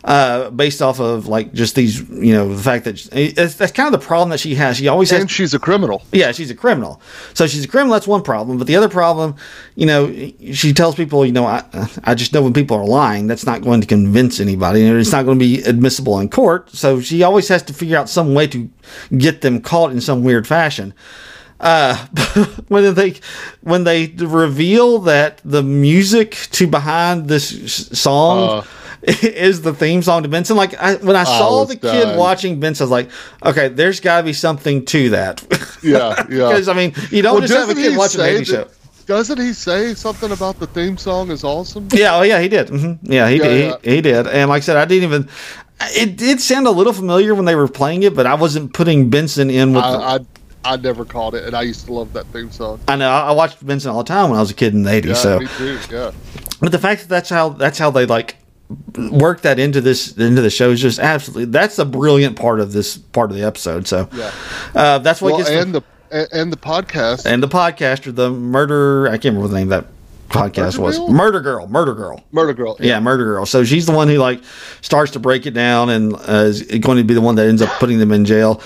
uh, based off of like just these, you know, the fact that it's, that's kind of the problem that she has. She always has And she's a criminal. yeah, she's a criminal. So she's a criminal. That's one problem. But the other problem, you know, she tells people, you know, I, I just know when people are lying. That's not going to convince anybody. and It's not going to be admissible in court. So she always has to figure out some way to get them caught in some weird fashion. Uh, when they when they reveal that the music to behind this song. is the theme song to Benson? Like I, when I saw was the kid watching Benson, I was like, okay, there's got to be something to that. Yeah, yeah. Because I mean, you don't Well, just have a doesn't kid he watching a say baby show. Doesn't he say something about the theme song is awesome? Yeah, oh yeah, he did. hmm Yeah, he Yeah, did. yeah. He, he did. And like I said, I didn't even. It did sound a little familiar when they were playing it, but I wasn't putting Benson in with. the, I, I I never caught it, and I used to love that theme song. I know I watched Benson all the time when I was a kid in the eighties. Yeah, so, me too. Yeah. but the fact that that's how that's how they like work that into this into the show is just absolutely that's a brilliant part of this part of the episode. So, Yeah. uh, that's what Well, gets the- and the and, and the podcast. and the podcaster, the murder. I can't remember the name of that podcast Murder was. Girl? Murder Girl. Murder Girl. Murder Girl. Yeah, Murder Girl. So she's the one who like starts to break it down and uh, is going to be the one that ends up putting them in jail.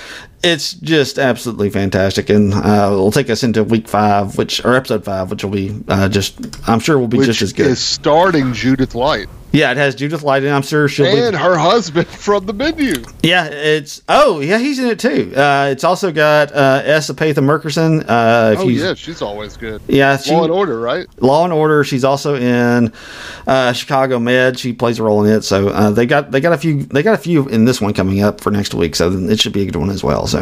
It's just absolutely fantastic, and uh, it'll take us into week five, which or episode five, which will be uh, just I'm sure will be which just as good. is starting Judith Light yeah, it has Judith Light, and I'm sure she'll and be. her husband from the menu. Yeah, it's oh yeah, he's in it too. Uh, it's also got uh, S. Epatha Merkerson. Uh, if Oh yeah, she's always good. yeah, she, Law and Order, right? Law and Order. She's also in uh, Chicago Med. She plays a role in it. So uh, they got they got a few they got a few in this one coming up for next week. So it should be a good one as well. So.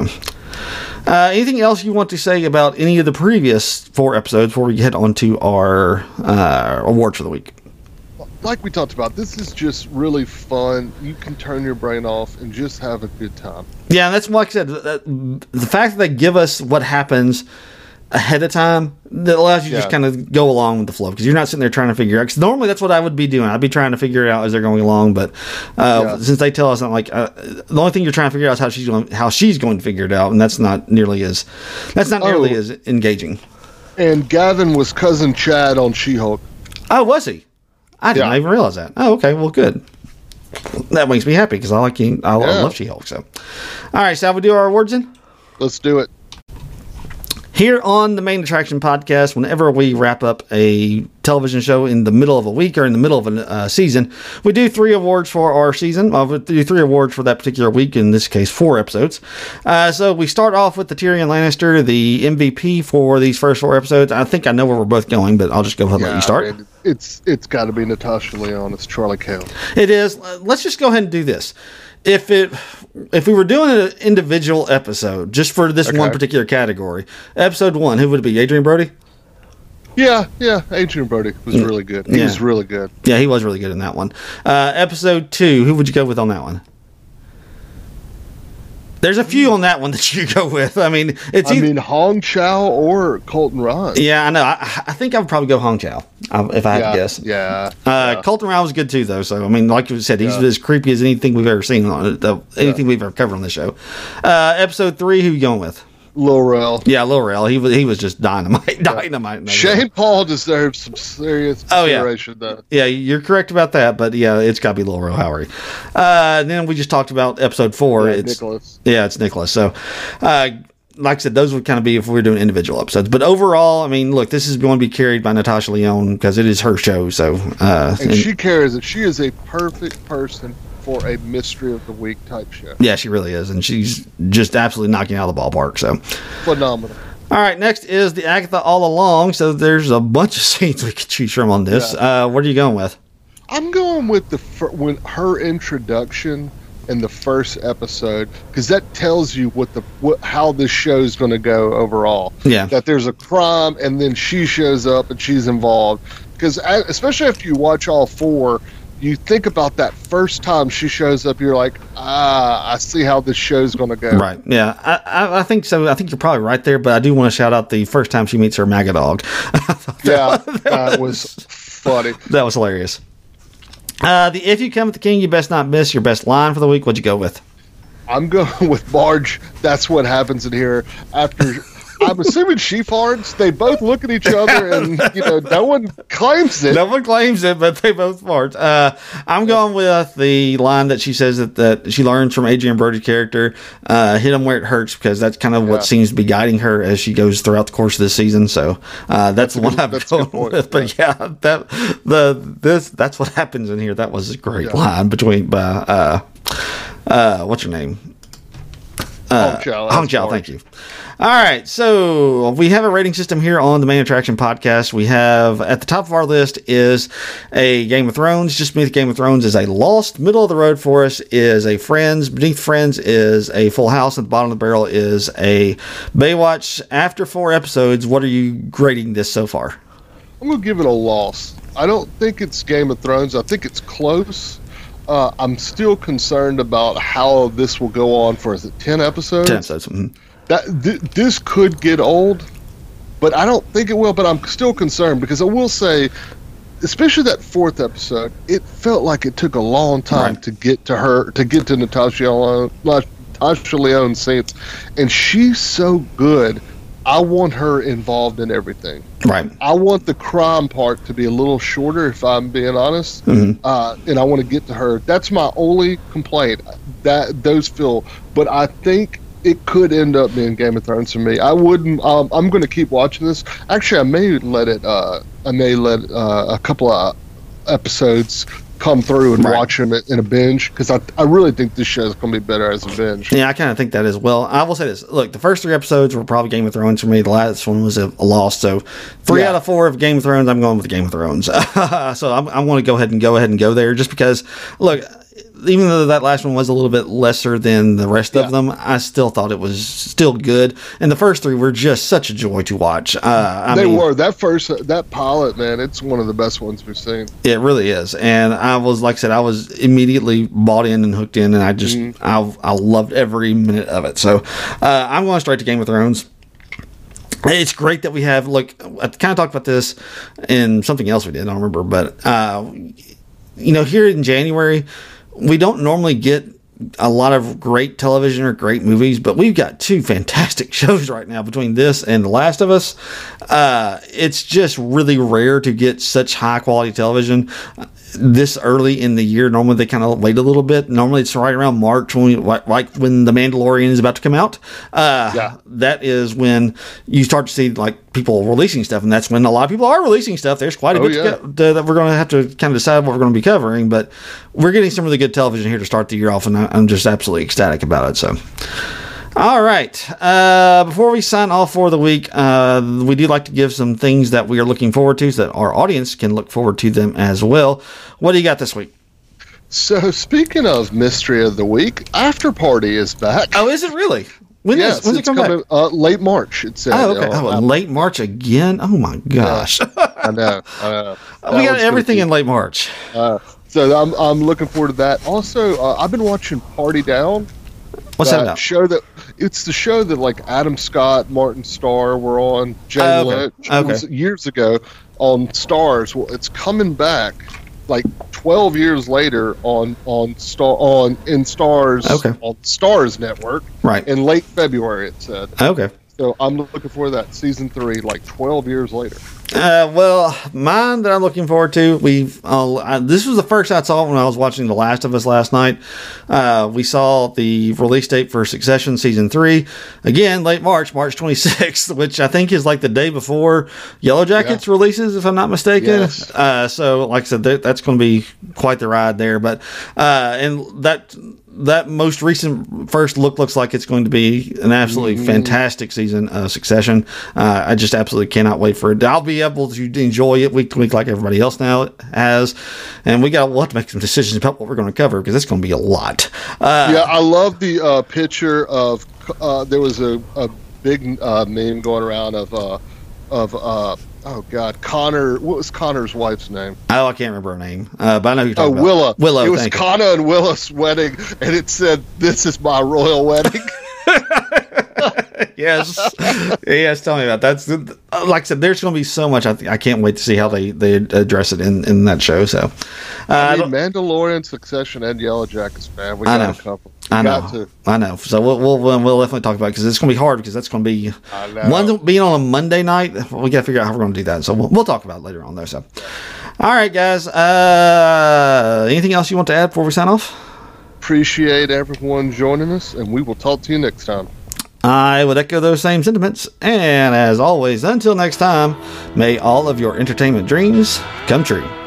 Uh, anything else you want to say about any of the previous four episodes before we get on to our uh, awards for the week? Like we talked about, this is just really fun. You can turn your brain off and just have a good time. Yeah, that's like I said. that- The fact that they give us what happens ahead of time that allows you to just kind of go along with the flow because you're not sitting there trying to figure out. Because normally that's what I would be doing. I'd be trying to figure it out as they're going along. But uh, Yeah. since they tell us, I'm like, uh, the only thing you're trying to figure out is how she's going, how she's going to figure it out, and that's not nearly as that's not nearly Oh. as engaging. And Gavin was cousin Chad on She-Hulk. Oh, was he? I didn't Yeah. even realize that. Oh, okay. Well, good. That makes me happy because I like. I, I love She-Hulk. So, all right. So, we do our awards then. Let's do it. Here on the Main Attraction Podcast, whenever we wrap up a television show in the middle of a week or in the middle of a uh, season, we do three awards for our season. Well, we do three awards for that particular week, in this case, four episodes. Uh, so we start off with the Tyrion Lannister, the MVP for these first four episodes. I think I know where we're both going, but I'll just go ahead and let you start. man, it's it's got to be Natasha Lyonne. It's Charlie Cale. It is. Uh, Let's just go ahead and do this. If it, if we were doing an individual episode just for this one particular category, episode one, who would it be? Adrien Brody. Yeah, yeah. Adrien Brody was really good. He Yeah. was really good. Yeah, he was really good in that one. Uh, episode two, who would you go with on that one? There's a few on that one that you go with. I mean, it's I either, mean, Hong Chau or Colton Ryan. yeah, I know. I, I think I would probably go Hong Chau uh, if I had yeah, to guess. yeah. Uh, Colton Ryan was good too, though. So I mean, like you said, he's Yeah. as creepy as anything we've ever seen on. Uh, anything we've ever covered on the show. Uh, episode three, who you going with? Lil Rel. Yeah, Lil Rel. He was he was just dynamite, dynamite. game. Shane Paul deserves some serious Oh, yeah. though. Yeah, you're correct about that, but yeah, it's got to be Lil Rel Howery. Uh, then we just talked about episode four. Yeah, it's Nicholas. Yeah, it's Nicholas. So, uh, like I said, those would kind of be if we were doing individual episodes. But overall, I mean, look, this is going to be carried by Natasha Lyonne because it is her show. So, uh, And and- she carries it. She is a perfect person for a mystery of the week type show. yeah, she really is, and she's just absolutely knocking out of the ballpark. So, Phenomenal. all right, next is the Agatha All Along. So, there's a bunch of scenes we could choose from on this. Uh, what are you going with? I'm going with the when her introduction in the first episode because that tells you what the what, how this show is going to go overall. Yeah. that there's a crime and then she shows up and she's involved because especially after you watch all four. You think about that first time she shows up, you're like, ah, I see how this show's going to go. Right. Yeah, I, I, I think so. I think you're probably right there, but I do want to shout out the first time she meets her MAGA dog. Yeah, that was funny. that was hilarious. Uh, the if you come with the king, you best not miss your best line for the week. What'd you go with? I'm going with Marge. That's what happens in here. After I'm assuming she farts, they both look at each other, and you know, no one claims it. No one claims it, but they both fart. Uh, I'm going with the line that she says that, that she learns from Adrien Brody's character, uh, hit him where it hurts, because that's kind of what Yeah. seems to be guiding her as she goes throughout the course of this season. So uh, that's, the one I'm that's going with. But yeah, that the this that's what happens in here. That was a great Yeah. line between by uh, uh, what's your name? Hong Chau, Hong that's Chau, thank you. All right, so we have a rating system here on the Main Attraction Podcast. We have at the top of our list is a Game of Thrones. Just beneath Game of Thrones is a Lost. Middle of the road for us is a Friends. Beneath Friends is a Full House. At the bottom of the barrel is a Baywatch. After four episodes, what are you grading this so far? I'm gonna give it a Lost. I don't think it's Game of Thrones. I think it's close. Uh, I'm still concerned about how this will go on for is it ten episodes? Ten episodes. Mhm. That th- this could get old, but I don't think it will. But I'm still concerned because I will say, especially that fourth episode, it felt like it took a long time Right. to get to her to get to Natasha Lyonne, Natasha Lyonne's scenes, and she's so good. I want her involved in everything. Right. I want the crime part to be a little shorter, if I'm being honest, uh, and I want to get to her. That's my only complaint. That those feel, but I think it could end up being Game of Thrones for me. I wouldn't. Um, I'm going to keep watching this. Actually, I may let it. Uh, I may let uh, a couple of episodes come through and Right. watch them in a binge because I, I really think this show is going to be better as a binge. Yeah, I kind of think that as well. I will say this: look, the first three episodes were probably Game of Thrones for me. The last one was a, a Lost. So three Yeah. out of four of Game of Thrones, I'm going with Game of Thrones. so I'm, I'm going to go ahead and go ahead and go there, just because. Look, even though that last one was a little bit lesser than the rest of them, I still thought it was still good. And the first three were just such a joy to watch. Uh, I they mean, were that first that pilot man. It's one of the best ones we've seen. It really is, and I was like I said, I was immediately bought in and hooked in, and I just I I loved every minute of it. So uh, I'm going straight to Game of Thrones. It's great that we have. Look, I kind of talked about this in something else we did. I don't remember, but uh, you know, here in January, we don't normally get a lot of great television or great movies, but we've got two fantastic shows right now between this and The Last of Us. Uh, it's just really rare to get such high quality television this early in the year. Normally they kind of wait a little bit. Normally it's right around March when we, like, like when The Mandalorian is about to come out. Uh, Yeah. that is when you start to see like people releasing stuff, and that's when a lot of people are releasing stuff. There's quite a Oh, bit yeah. to- that we're going to have to kind of decide what we're going to be covering, but we're getting some really good television here to start the year off, and I- I'm just absolutely ecstatic about it. So. All right. Uh, before we sign off for the week, uh, we do like to give some things that we are looking forward to so that our audience can look forward to them as well. What do you got this week? So speaking of mystery of the week, After Party is back. Oh, is it really? When yes, is- when's it it's back? coming uh, late March. It said. Oh, okay. uh, Oh, late March again. Oh my gosh, I know. I know. We got everything in late March. Uh, so I'm I'm looking forward to that. Also, uh, I've been watching Party Down. What's that uh, about? Show that it's the show that like Adam Scott, Martin Starr were on. Jay Oh, okay. Lynch Okay. was years ago on Starz. Well, it's coming back like 12 years later on on Star on in Starz Okay. on Starz Network Right. in late February. It said. Okay. So I'm looking for that season three, like 12 years later. Uh, well, mine that I'm looking forward to. We uh, this was the first I saw when I was watching The Last of Us last night. Uh, we saw the release date for Succession season three again, late March, March 26th, which I think is like the day before Yellowjackets releases, if I'm not mistaken. Yes. Uh, so, like I said, that, that's going to be quite the ride there. But uh, and that that most recent first look looks like it's going to be an absolutely fantastic season of Succession. Uh, I just absolutely cannot wait for it. I'll be able to enjoy it week to week like everybody else now has, and we got we'll have to make some decisions about what we're going to cover because it's going to be a lot. Uh, yeah, I love the uh, picture of. Uh, there was a, a big uh, meme going around of uh, of uh, oh god, Connor. What was Connor's wife's name? Oh, I can't remember her name, uh, but I know who you're Oh, talking about. Willa. Willow. It was. Connor and Willa's wedding, and it said, "This is my royal wedding." yes, yes. Tell me about that. That's like I said. There's going to be so much. I, th- I can't wait to see how they they address it in in that show. So, uh, I mean, Mandalorian, Succession, and Yellowjackets, man. We I got know. a couple. We I know, to. I know. So we'll we'll, we'll definitely talk about it because it's going to be hard because that's going to be one being on a Monday night. We got to figure out how we're going to do that. So we'll, we'll talk about it later on there. So, all right, guys. Uh, anything else you want to add before we sign off? Appreciate everyone joining us, and we will talk to you next time. I would echo those same sentiments. And as always, until next time, may all of your entertainment dreams come true.